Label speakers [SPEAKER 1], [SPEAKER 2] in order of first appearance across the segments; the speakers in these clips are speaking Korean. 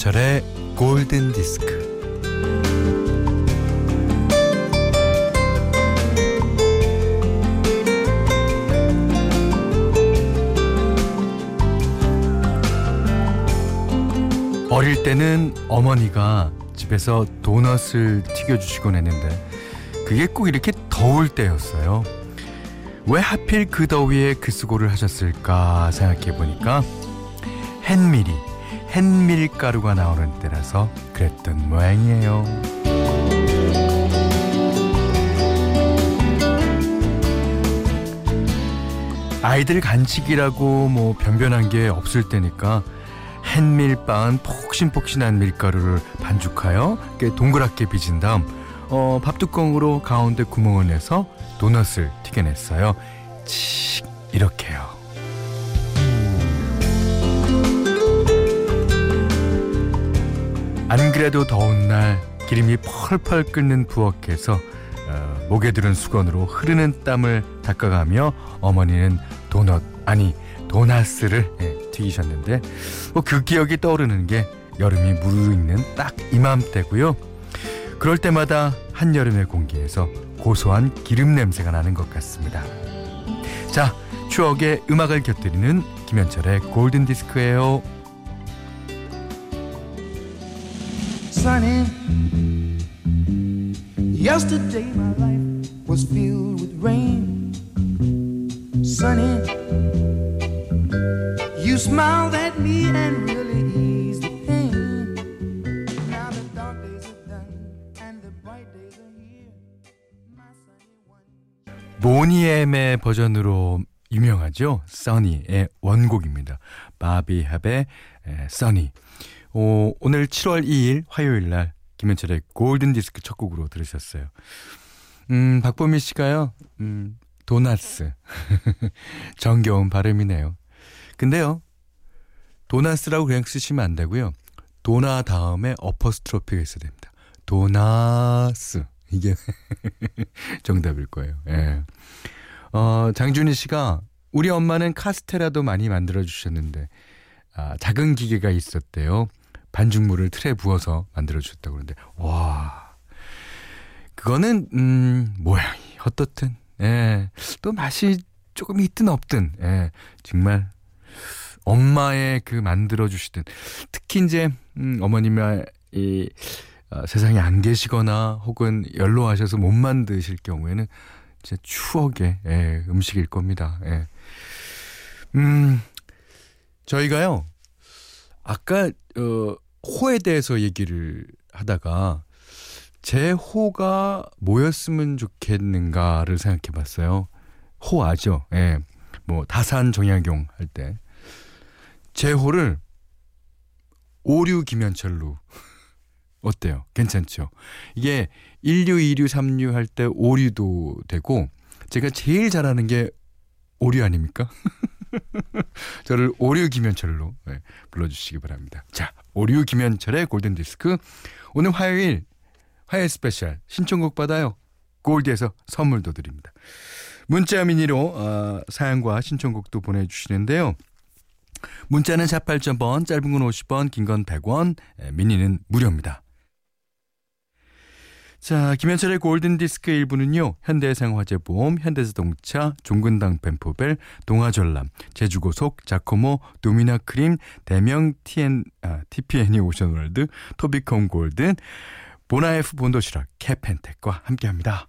[SPEAKER 1] 김현철의 골든 디스크. 어릴 때는 어머니가 집에서 도넛을 튀겨주시곤 했는데 그게 꼭 이렇게 더울 때였어요. 왜 하필 그 더위에 그 수고를 하셨을까 생각해 보니까 햇밀이 햇밀가루가 나오는 때라서 그랬던 모양이에요. 아이들 간식이라고 뭐 변변한 게 없을 때니까 햇밀빵은 폭신폭신한 밀가루를 반죽하여 동그랗게 빚은 다음 어, 밥뚜껑으로 가운데 구멍을 내서 도넛을 튀겨냈어요. 칙 이렇게요. 안 그래도 더운 날 기름이 펄펄 끓는 부엌에서 어, 목에 들은 수건으로 흐르는 땀을 닦아가며 어머니는 도넛 아니 도나스를 예, 튀기셨는데 뭐 그 기억이 떠오르는 게 여름이 무르익는 딱 이맘때고요. 그럴 때마다 한여름의 공기에서 고소한 기름 냄새가 나는 것 같습니다. 자, 추억의 음악을 곁들이는 김현철의 골든 디스크예요. Sunny. Yesterday my life was filled with rain. Sunny. You smiled at me and really eased the pain. Now the dark days are done and the bright days are here. My sunny one. 모니엠의 버전으로 유명하죠. 써니의 원곡입니다. 바비 합의 써니. 오, 오늘 7월 2일 화요일 날 김현철의 골든 디스크 첫 곡으로 들으셨어요. 음, 박보미 씨가요. 음, 도나스. 정겨운 발음이네요. 근데요. 도나스라고 그냥 쓰시면 안 되고요. 도나 다음에 어퍼스트로피가 있어야 됩니다. 도나스. 이게 정답일 거예요. 예. 어, 장준희 씨가 우리 엄마는 카스테라도 많이 만들어 주셨는데 아, 작은 기계가 있었대요. 반죽물을 틀에 부어서 만들어 주셨다고 그러는데 와 그거는 음 모양이 어떻든 예. 또 맛이 조금 있든 없든 예. 정말 엄마의 그 만들어 주시던 특히 이제 음, 어머님이 이 어, 세상에 안 계시거나 혹은 연로하셔서 못 만드실 경우에는 진짜 추억의 예, 음식일 겁니다. 예. 음 저희가요 아까 어, 호에 대해서 얘기를 하다가 제 호가 뭐였으면 좋겠는가를 생각해 봤어요. 호 아죠? 예. 뭐 다산 정약용 할 때. 제 호를 오류 김현철로 어때요? 괜찮죠? 이게 1류, 2류, 3류 할 때 오류도 되고 제가 제일 잘하는 게 오류 아닙니까? 저를 오류 김현철로 네, 불러주시기 바랍니다. 자, 오류 김현철의 골든 디스크 오늘 화요일 화요일 스페셜 신청곡 받아요. 골드에서 선물도 드립니다. 문자 미니로 어, 사연과 신청곡도 보내주시는데요. 문자는 48.번, 짧은 건 50원, 긴 건 100원, 미니는 무료입니다. 자, 김현철의 골든디스크 1부는요. 현대해상화재보험, 현대자동차, 종근당 펜포벨, 동아전람, 제주고속, 자코모, 도미나 크림, 대명 TN, 아, TPN이 오션월드, 토비컴 골든, 보나에프 본도시락, 캐펜텍과 함께합니다.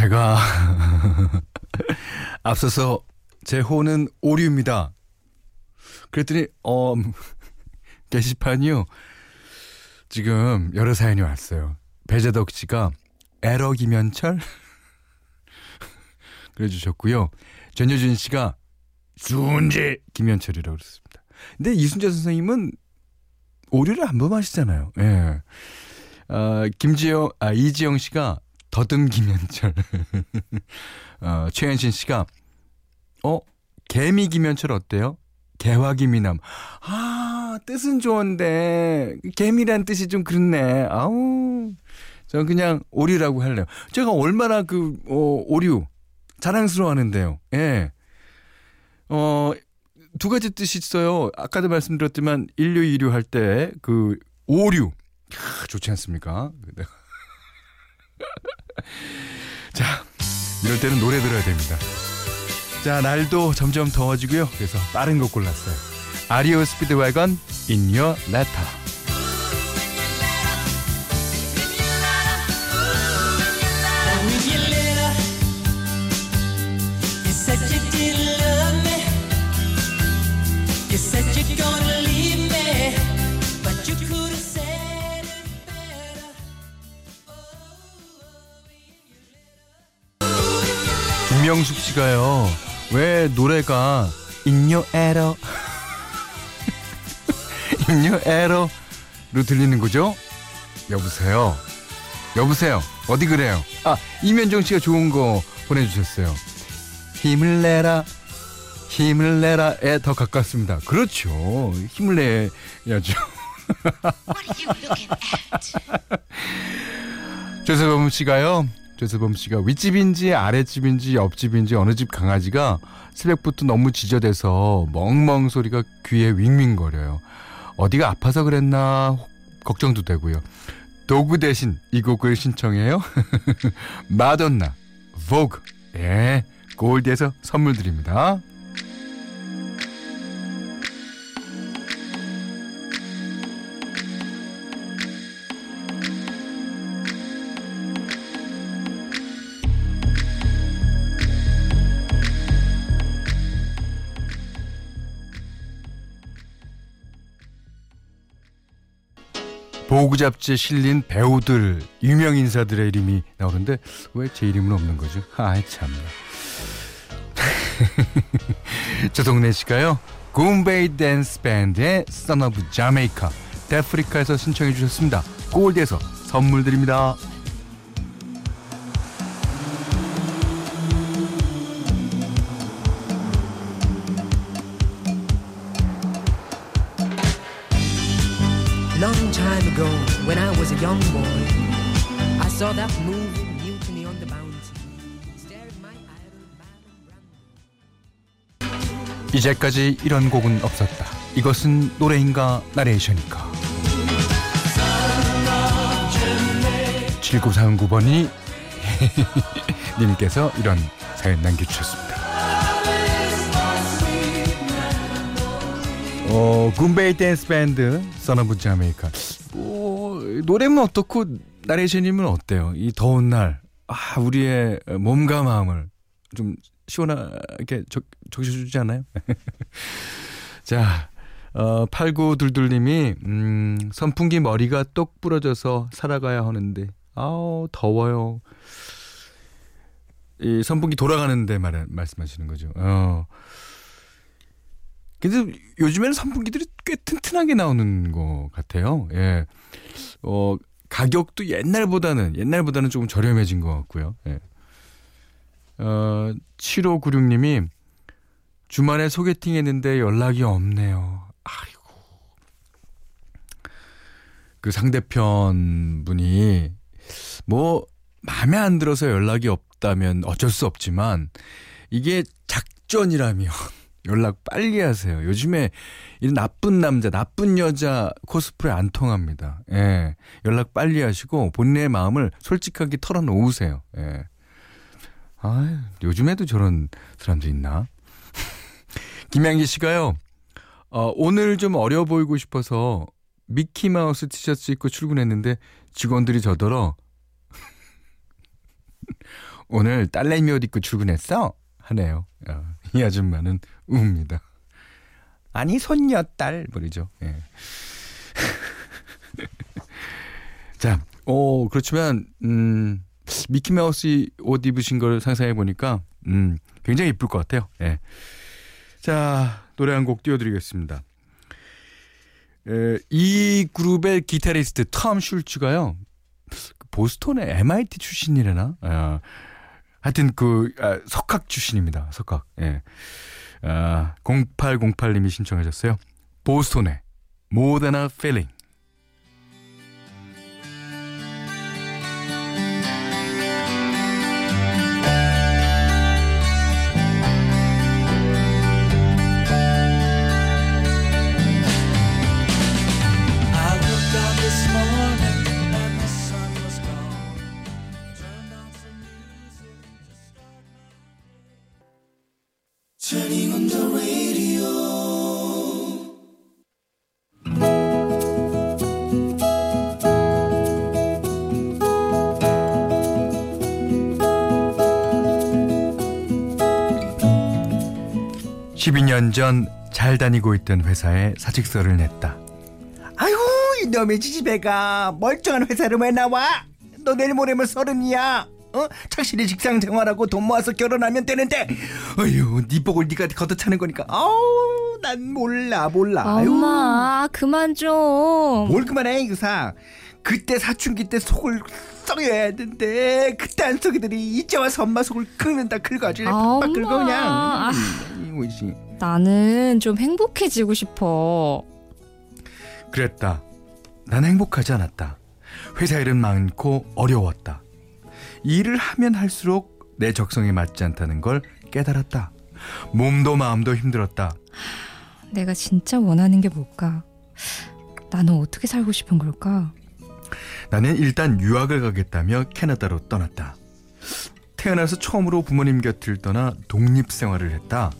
[SPEAKER 1] 제가 앞서서 제 호는 오류입니다. 그랬더니 어 게시판이요. 지금 여러 사연이 왔어요. 배재덕 씨가 에러 김현철 그래 주셨고요. 전효진 씨가 순재 김현철이라고 그랬습니다. 근데 이순재 선생님은 오류를 안 범하시잖아요. 예. 어, 김지영, 아, 이지영 씨가 더듬 김현철. 어, 최현신 씨가 어 개미 김현철 어때요? 개화 기미남. 아 뜻은 좋은데 개미란 뜻이 좀 그렇네. 아우 저는 그냥 오류라고 할래요. 제가 얼마나 그, 어, 오류 자랑스러워 하는데요. 예. 어, 두 가지 뜻이 있어요. 아까도 말씀드렸지만, 인류, 이류 할 때, 그, 오류. 캬, 좋지 않습니까? 자, 이럴 때는 노래 들어야 됩니다. 자, 날도 점점 더워지고요. 그래서 빠른 곡 골랐어요. 아리오 스피드 와건, In Your Letter. 씨가요. 왜 노래가 In Your Error In Your Error로 들리는 거죠? 여보세요. 여보세요. 어디 그래요? 아 이면정 씨가 좋은 거 보내주셨어요. 힘을 내라. 힘을 내라에 더 가깝습니다. 그렇죠. 힘을 내야죠. 조세범 씨가요. 조세범 씨가 윗집인지 아랫집인지 옆집인지 어느 집 강아지가 새벽부터 너무 지저대서 멍멍 소리가 귀에 윙윙거려요. 어디가 아파서 그랬나 걱정도 되고요. 도구 대신 이 곡을 신청해요. 마돈나, 보그. 예, 골드에서 선물 드립니다. 보그 잡지에 실린 배우들, 유명 인사들의 이름이 나오는데 왜 제 이름은 없는 거죠? 아이 참나. 조동래 씨가요. 굼베이 댄스 밴드의 Son of Jamaica 데프리카에서 신청해 주셨습니다. 골드에서 선물 드립니다. 이제까지 이런 곡은 없었다. 이것은 노래인가 나레이션인가? 7939번이 님께서 이런 사연 남겨주셨습니다. 어, 굼베이 댄스 밴드 써너브 자메이카. 뭐 노래는 어떻고 나레이션이면 어때요? 이 더운 날, 아 우리의 몸과 마음을 좀 시원하게 적, 적셔주지 않아요? 자, 어, 8922님이, 음, 선풍기 머리가 똑 부러져서 살아가야 하는데, 아우, 더워요. 이 선풍기 돌아가는데 말, 말씀하시는 거죠. 어. 근데 요즘에는 선풍기들이 꽤 튼튼하게 나오는 것 같아요. 예. 어, 가격도 옛날보다는, 옛날보다는 조금 저렴해진 것 같고요. 예. 어, 7596님이 주말에 소개팅 했는데 연락이 없네요. 아이고. 그 상대편 분이 뭐 마음에 안 들어서 연락이 없다면 어쩔 수 없지만 이게 작전이라면 연락 빨리 하세요. 요즘에 이런 나쁜 남자, 나쁜 여자 코스프레 안 통합니다. 예. 연락 빨리 하시고 본인의 마음을 솔직하게 털어놓으세요. 예. 아, 요즘에도 저런 사람도 있나? 김양기 씨가요. 어, 오늘 좀 어려 보이고 싶어서 미키마우스 티셔츠 입고 출근했는데 직원들이 저더러 오늘 딸내미 옷 입고 출근했어? 하네요. 어, 이 아줌마는 웁니다. 아니 손녀딸 버리죠. 예. 자, 오 그렇지만 음 미키 마우스 옷 입으신 걸 상상해 보니까 음 굉장히 이쁠 것 같아요. 예. 자 노래 한 곡 띄워드리겠습니다. 에, 이 그룹의 기타리스트 톰 슐츠가요 보스턴의 MIT 출신이래나 아, 하여튼 그 아, 석학 출신입니다. 석학. 예. 아, 0808님이 신청하셨어요. 보스톤의 More Than a Feeling. 12년 전 잘 다니고 있던 회사에 사직서를 냈다.
[SPEAKER 2] 아유 이놈의 지지배가 멀쩡한 회사를 왜 나와? 너 내일 모레면 서른이야. 어? 착실히 직장 생활하고 돈 모아서 결혼하면 되는데. 아유 네 복을 네가 걷어차는 거니까. 아우 난 몰라 몰라. 아유.
[SPEAKER 3] 엄마, 그만 좀.
[SPEAKER 2] 뭘 그만해 이거사. 그때 사춘기 때 속을 썩여야 했는데 그때 안 썩이더니 이제 와서 엄마 속을 긁는다 긁어지
[SPEAKER 3] 아,
[SPEAKER 2] 팍팍 긁어 그냥.
[SPEAKER 3] 엄마.
[SPEAKER 2] 음, 이거지.
[SPEAKER 3] 나는 좀 행복해지고 싶어.
[SPEAKER 1] 그랬다. 난 행복하지 않았다. 회사 일은 많고 어려웠다. 일을 하면 할수록 내 적성에 맞지 않다는 걸 깨달았다. 몸도 마음도 힘들었다.
[SPEAKER 3] 내가 진짜 원하는 게 뭘까? 나는 어떻게 살고 싶은 걸까?
[SPEAKER 1] 나는 일단 유학을 가겠다며 캐나다로 떠났다. 태어나서 처음으로 부모님 곁을 떠나 독립 생활을 했다.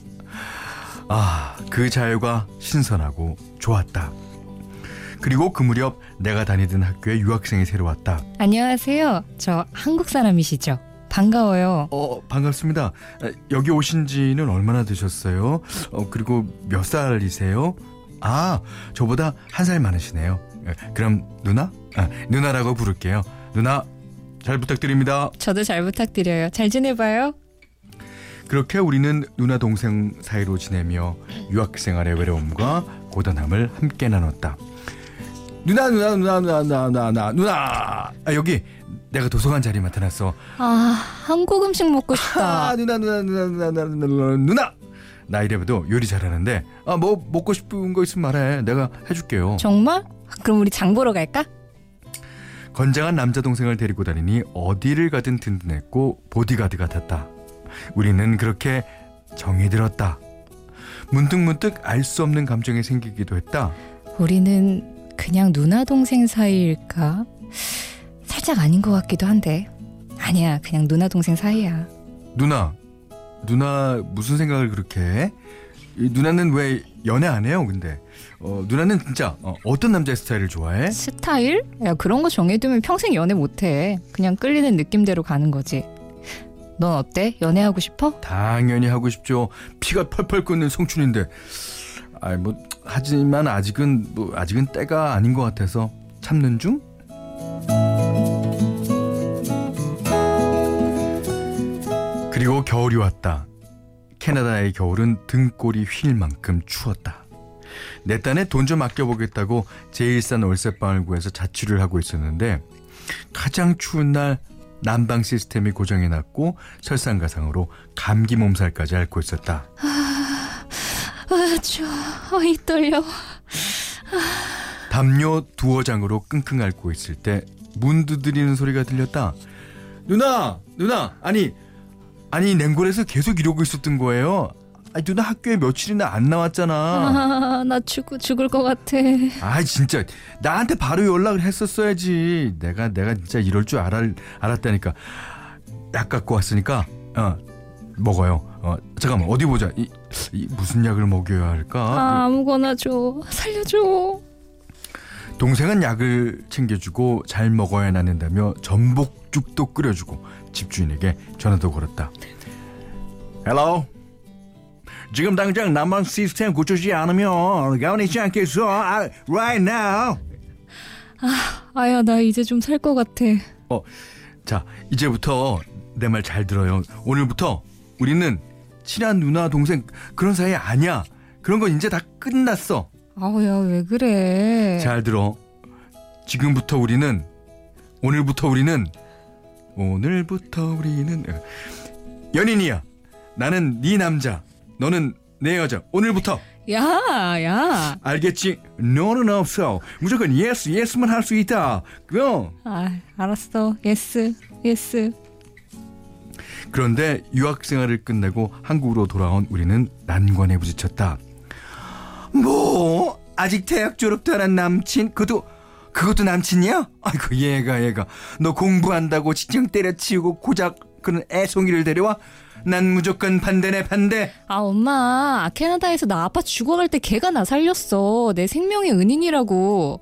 [SPEAKER 1] 아, 그 자유가 신선하고 좋았다. 그리고 그 무렵 내가 다니던 학교에 유학생이 새로 왔다.
[SPEAKER 3] 안녕하세요. 저 한국 사람이시죠? 반가워요.
[SPEAKER 1] 어, 반갑습니다. 에, 여기 오신 지는 얼마나 되셨어요? 어, 그리고 몇 살이세요? 아, 저보다 한 살 많으시네요. 에, 그럼 누나? 아, 누나라고 부를게요. 누나 잘 부탁드립니다.
[SPEAKER 3] 저도 잘 부탁드려요. 잘 지내봐요.
[SPEAKER 1] 그렇게 우리는 누나 동생 사이로 지내며 유학 생활의 외로움과 고단함을 함께 나눴다. 누나 누나 누나 누나 누나 누나 누나 아, 여기 내가 도서관 자리 맡아놨어.
[SPEAKER 3] 아 한국 음식 먹고 싶다.
[SPEAKER 1] 아, 누나 누나 누나 누나 누나 누나 누나 나 이래봬도 요리 잘하는데 아 뭐 먹고 싶은 거 있으면 말해 내가 해줄게요.
[SPEAKER 3] 정말? 그럼 우리 장 보러 갈까?
[SPEAKER 1] 건장한 남자 동생을 데리고 다니니 어디를 가든 든든했고 보디가드 같았다. 우리는 그렇게 정이 들었다. 문득문득 알 수 없는 감정이 생기기도 했다.
[SPEAKER 3] 우리는 그냥 누나 동생 사이일까? 살짝 아닌 것 같기도 한데. 아니야, 그냥 누나 동생 사이야.
[SPEAKER 1] 누나, 누나 무슨 생각을 그렇게 해? 이 누나는 왜 연애 안 해요? 근데 어, 누나는 진짜 어, 어떤 남자의 스타일을 좋아해?
[SPEAKER 3] 스타일? 야, 그런 거 정해두면 평생 연애 못해. 그냥 끌리는 느낌대로 가는 거지. 넌 어때? 연애하고 싶어?
[SPEAKER 1] 당연히 하고 싶죠. 피가 펄펄 끓는 송춘인데. 아이 뭐 하지만 아직은 뭐 아직은 때가 아닌 것 같아서 참는 중. 그리고 겨울이 왔다. 캐나다의 겨울은 등골이 휠 만큼 추웠다. 내 딴에 돈 좀 아껴보겠다고 제일 싼 월세방을 구해서 자취를 하고 있었는데 가장 추운 날 난방 시스템이 고장이 났고 설상가상으로 감기 몸살까지 앓고 있었다.
[SPEAKER 3] 아, 추워. 아, 이 떨려.
[SPEAKER 1] 담요 두어 장으로 끙끙 앓고 있을 때 문 두드리는 소리가 들렸다. 누나, 누나, 아니, 아니 냉골에서 계속 이러고 있었던 거예요. 아니 누나 학교에 며칠이나 안 나왔잖아.
[SPEAKER 3] 아, 나 죽, 죽을 것 같아.
[SPEAKER 1] 아 진짜 나한테 바로 연락을 했었어야지. 내가 내가 진짜 이럴 줄 알았, 알았다니까. 약 갖고 왔으니까 어 먹어요. 어 잠깐만 어디 보자. 이, 이 무슨 약을 먹여야 할까?
[SPEAKER 3] 아, 아무거나 줘. 살려줘.
[SPEAKER 1] 동생은 약을 챙겨주고 잘 먹어야 낫는다며 전복죽도 끓여주고 집주인에게 전화도 걸었다. Hello. 지금 당장 난방 시스템 고쳐지지 않으면 가만히 있지 않겠어. 아, right now.
[SPEAKER 3] 아야, 나 이제 좀 살 것 같아.
[SPEAKER 1] 자, 이제부터 내 말 잘 들어요. 오늘부터 우리는 친한 누나 동생 그런 사이 아니야. 그런 건 이제 다 끝났어.
[SPEAKER 3] 아우, 야, 왜 그래.
[SPEAKER 1] 잘 들어. 지금부터 우리는 오늘부터 우리는 오늘부터 우리는 어, 연인이야. 나는 네 남자. 너는 내 여자. 오늘부터
[SPEAKER 3] 야, 야.
[SPEAKER 1] 알겠지? No는 없어. 무조건 yes yes만 할 수 있다. 그럼
[SPEAKER 3] 아, 알았어. Yes, yes.
[SPEAKER 1] 그런데 유학 생활을 끝내고 한국으로 돌아온 우리는 난관에 부딪혔다.
[SPEAKER 2] 뭐 아직 대학 졸업도 안 한 남친 그것도 그것도 남친이야? 아이고 얘가 얘가 너 공부한다고 직장 때려치우고 고작 그런 애송이를 데려와? 난 무조건 반대네 반대
[SPEAKER 3] 아, 엄마. 캐나다에서 나 아빠 죽어갈 때 걔가 나 살렸어. 내 생명의 은인이라고.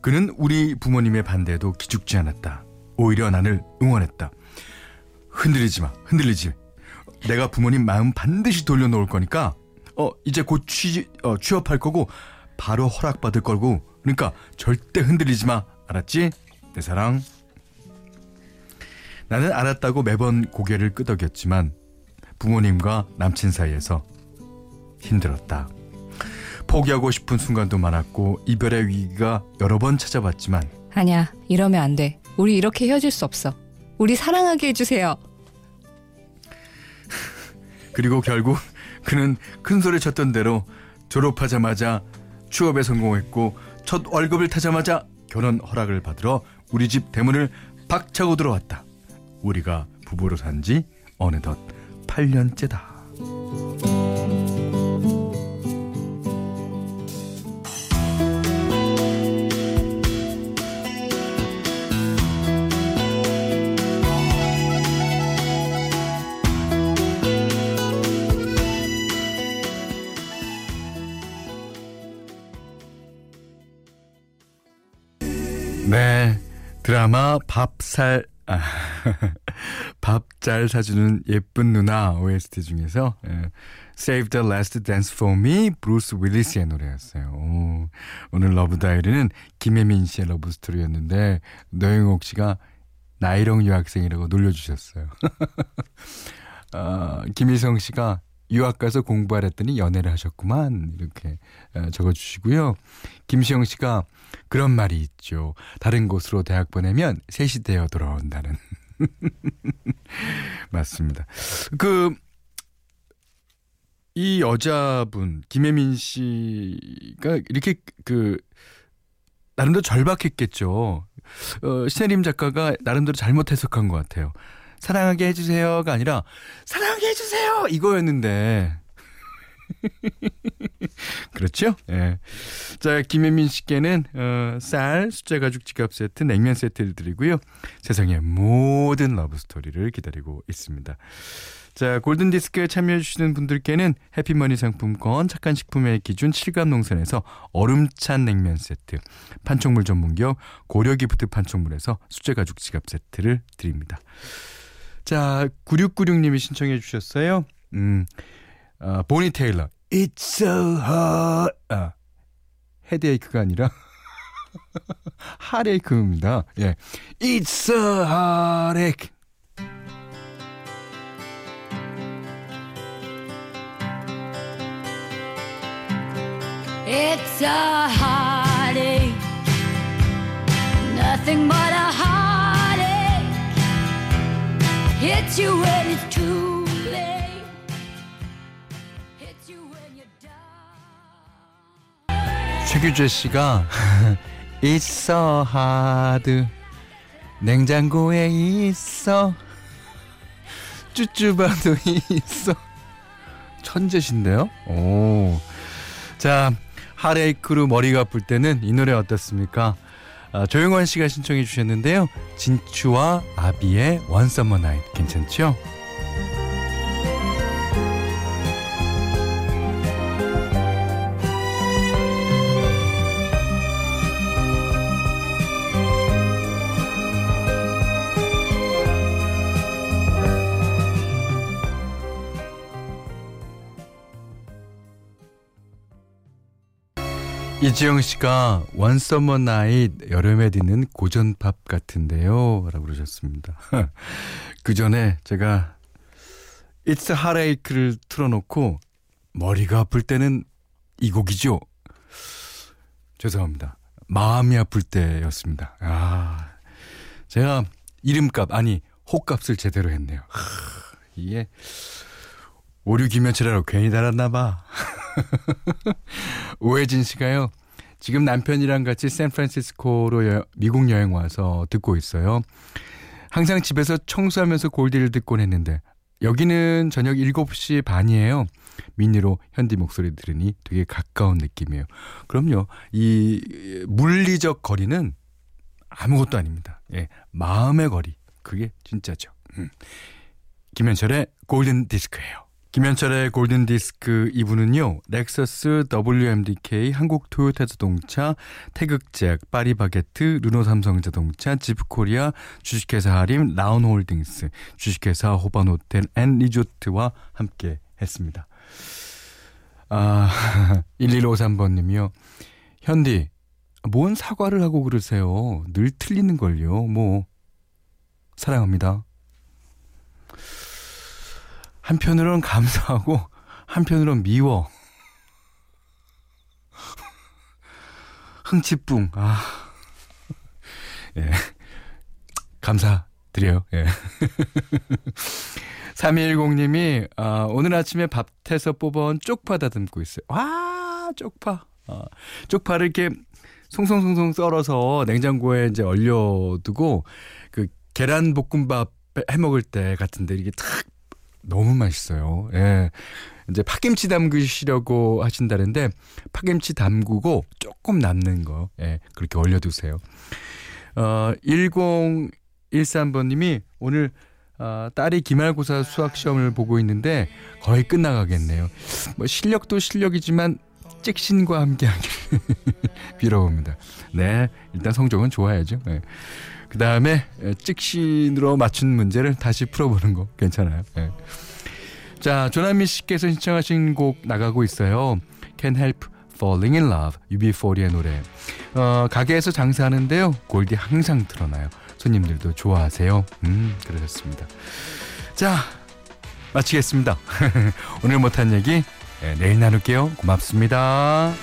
[SPEAKER 1] 그는 우리 부모님의 반대에도 기죽지 않았다. 오히려 나를 응원했다. 흔들리지 마, 흔들리지. 내가 부모님 마음 반드시 돌려놓을 거니까 어 이제 곧 취, 어, 취업할 거고 바로 허락받을 거고 그러니까 절대 흔들리지 마 알았지? 내 사랑 나는 알았다고 매번 고개를 끄덕였지만 부모님과 남친 사이에서 힘들었다. 포기하고 싶은 순간도 많았고 이별의 위기가 여러 번 찾아왔지만
[SPEAKER 3] 아니야, 이러면 안 돼. 우리 이렇게 헤어질 수 없어. 우리 사랑하게 해주세요.
[SPEAKER 1] 그리고 결국 그는 큰 소리 쳤던 대로 졸업하자마자 취업에 성공했고 첫 월급을 타자마자 결혼 허락을 받으러 우리 집 대문을 박차고 들어왔다. 우리가 부부로 산 지 어느덧 8년째다. 살 아, 밥 잘 사주는 예쁜 누나 OST 중에서 예, Save the Last Dance for Me 브루스 윌리스의 노래였어요. 오, 오늘 love diary는 김혜민 씨의 love story였는데 노영옥 씨가 나이롱 유학생이라고 놀려주셨어요. 어, 김희성 씨가 유학 가서 공부하랬더니 연애를 하셨구만 이렇게 어, 적어주시고요. 김시영 씨가 그런 말이 있죠. 다른 곳으로 대학 보내면 셋이 되어 돌아온다는. 맞습니다. 그, 이 여자분, 김혜민 씨가 이렇게 그, 나름대로 절박했겠죠. 어, 신혜림 작가가 나름대로 잘못 해석한 것 같아요. 사랑하게 해주세요가 아니라, 사랑하게 해주세요! 이거였는데. 그렇죠? 예. 자, 김혜민 씨께는 어, 쌀, 숫자 가죽 지갑 세트, 냉면 세트를 드리고요. 세상의 모든 love story를 기다리고 있습니다. 자, 골든 디스크에 참여해 주시는 분들께는 해피머니 상품권, 착한 식품의 기준 칠갑농산에서 얼음찬 냉면 세트, 판촉물 전문기업 고려 기프트 판촉물에서 숫자 가죽 지갑 세트를 드립니다. 자, 9696님이 신청해 주셨어요. 음. 어, 보니 테일러 It's so hot 아, 헤드에이크가 아니라 하레이크입니다. 예, It's so
[SPEAKER 4] you
[SPEAKER 1] 최규재 씨가 so hard 냉장고에 있어 쭈쭈바도 있어 천재신데요? 오. 자, 하레이크로 머리가 아플 때는 이 노래 어떻습니까? 아, 조영원 씨가 신청해 주셨는데요. 진추와 아비의 Summer Night 괜찮죠? 이지영 씨가 One Summer Night 여름에 듣는 고전팝 같은데요. 라고 그러셨습니다. 그 전에 제가 It's Heartache를 틀어놓고 머리가 아플 때는 이 곡이죠. 죄송합니다. 마음이 아플 때였습니다. 아, 제가 이름값, 아니, 호값을 제대로 했네요. 하, 이게 오류 기면치라고 괜히 달았나봐. 오혜진 씨가요. 지금 남편이랑 같이 샌프란시스코로 여, 미국 여행 와서 듣고 있어요. 항상 집에서 청소하면서 골디를 듣곤 했는데 여기는 저녁 7시 반이에요. 미니로 현디 목소리 들으니 되게 가까운 느낌이에요. 그럼요. 이 물리적 거리는 아무것도 아닙니다. 예, 마음의 거리. 그게 진짜죠. 음. 김현철의 골든 디스크예요. 김현철의 골든디스크 2부는요. 렉서스 WMDK, 한국 토요타 자동차, 태극제약, 파리바게트, 르노삼성자동차, 지프코리아, 주식회사 하림, 라운홀딩스, 주식회사 호반호텔 앤 리조트와 함께 했습니다. 아, 1153번님이요. 현디, 뭔 사과를 하고 그러세요? 늘 틀리는 걸요. 뭐, 사랑합니다. 한편으로는 감사하고, 한편으로는 미워. 흥치뿡, 아. 예. 감사드려요. 예. 3210님이 아, 오늘 아침에 밭에서 뽑아온 쪽파 다듬고 있어요. 와, 쪽파. 아, 쪽파를 이렇게 송송송송 썰어서 냉장고에 이제 얼려두고 그 계란 볶음밥 해 먹을 때 같은데 이게 탁 너무 맛있어요. 예. 이제 팥김치 담그시려고 하신다는데 팥김치 담그고 조금 남는 거 예, 그렇게 얼려두세요. 어, 1013번님이 오늘 어, 딸이 기말고사 수학 시험을 보고 있는데 거의 끝나가겠네요. 뭐 실력도 실력이지만 찍신과 함께하길 빌어봅니다. 네, 일단 성적은 좋아야죠. 네. 그 다음에 찍신으로 맞춘 문제를 다시 풀어보는 거 괜찮아요. 네. 자, 조남미 씨께서 신청하신 곡 나가고 있어요. Can Help Falling in Love, UB40의 노래. 어, 가게에서 장사하는데요. 골디 항상 틀어놔요. 손님들도 좋아하세요. 음, 그러셨습니다. 자, 마치겠습니다. 오늘 못한 얘기 네, 내일 나눌게요. 고맙습니다.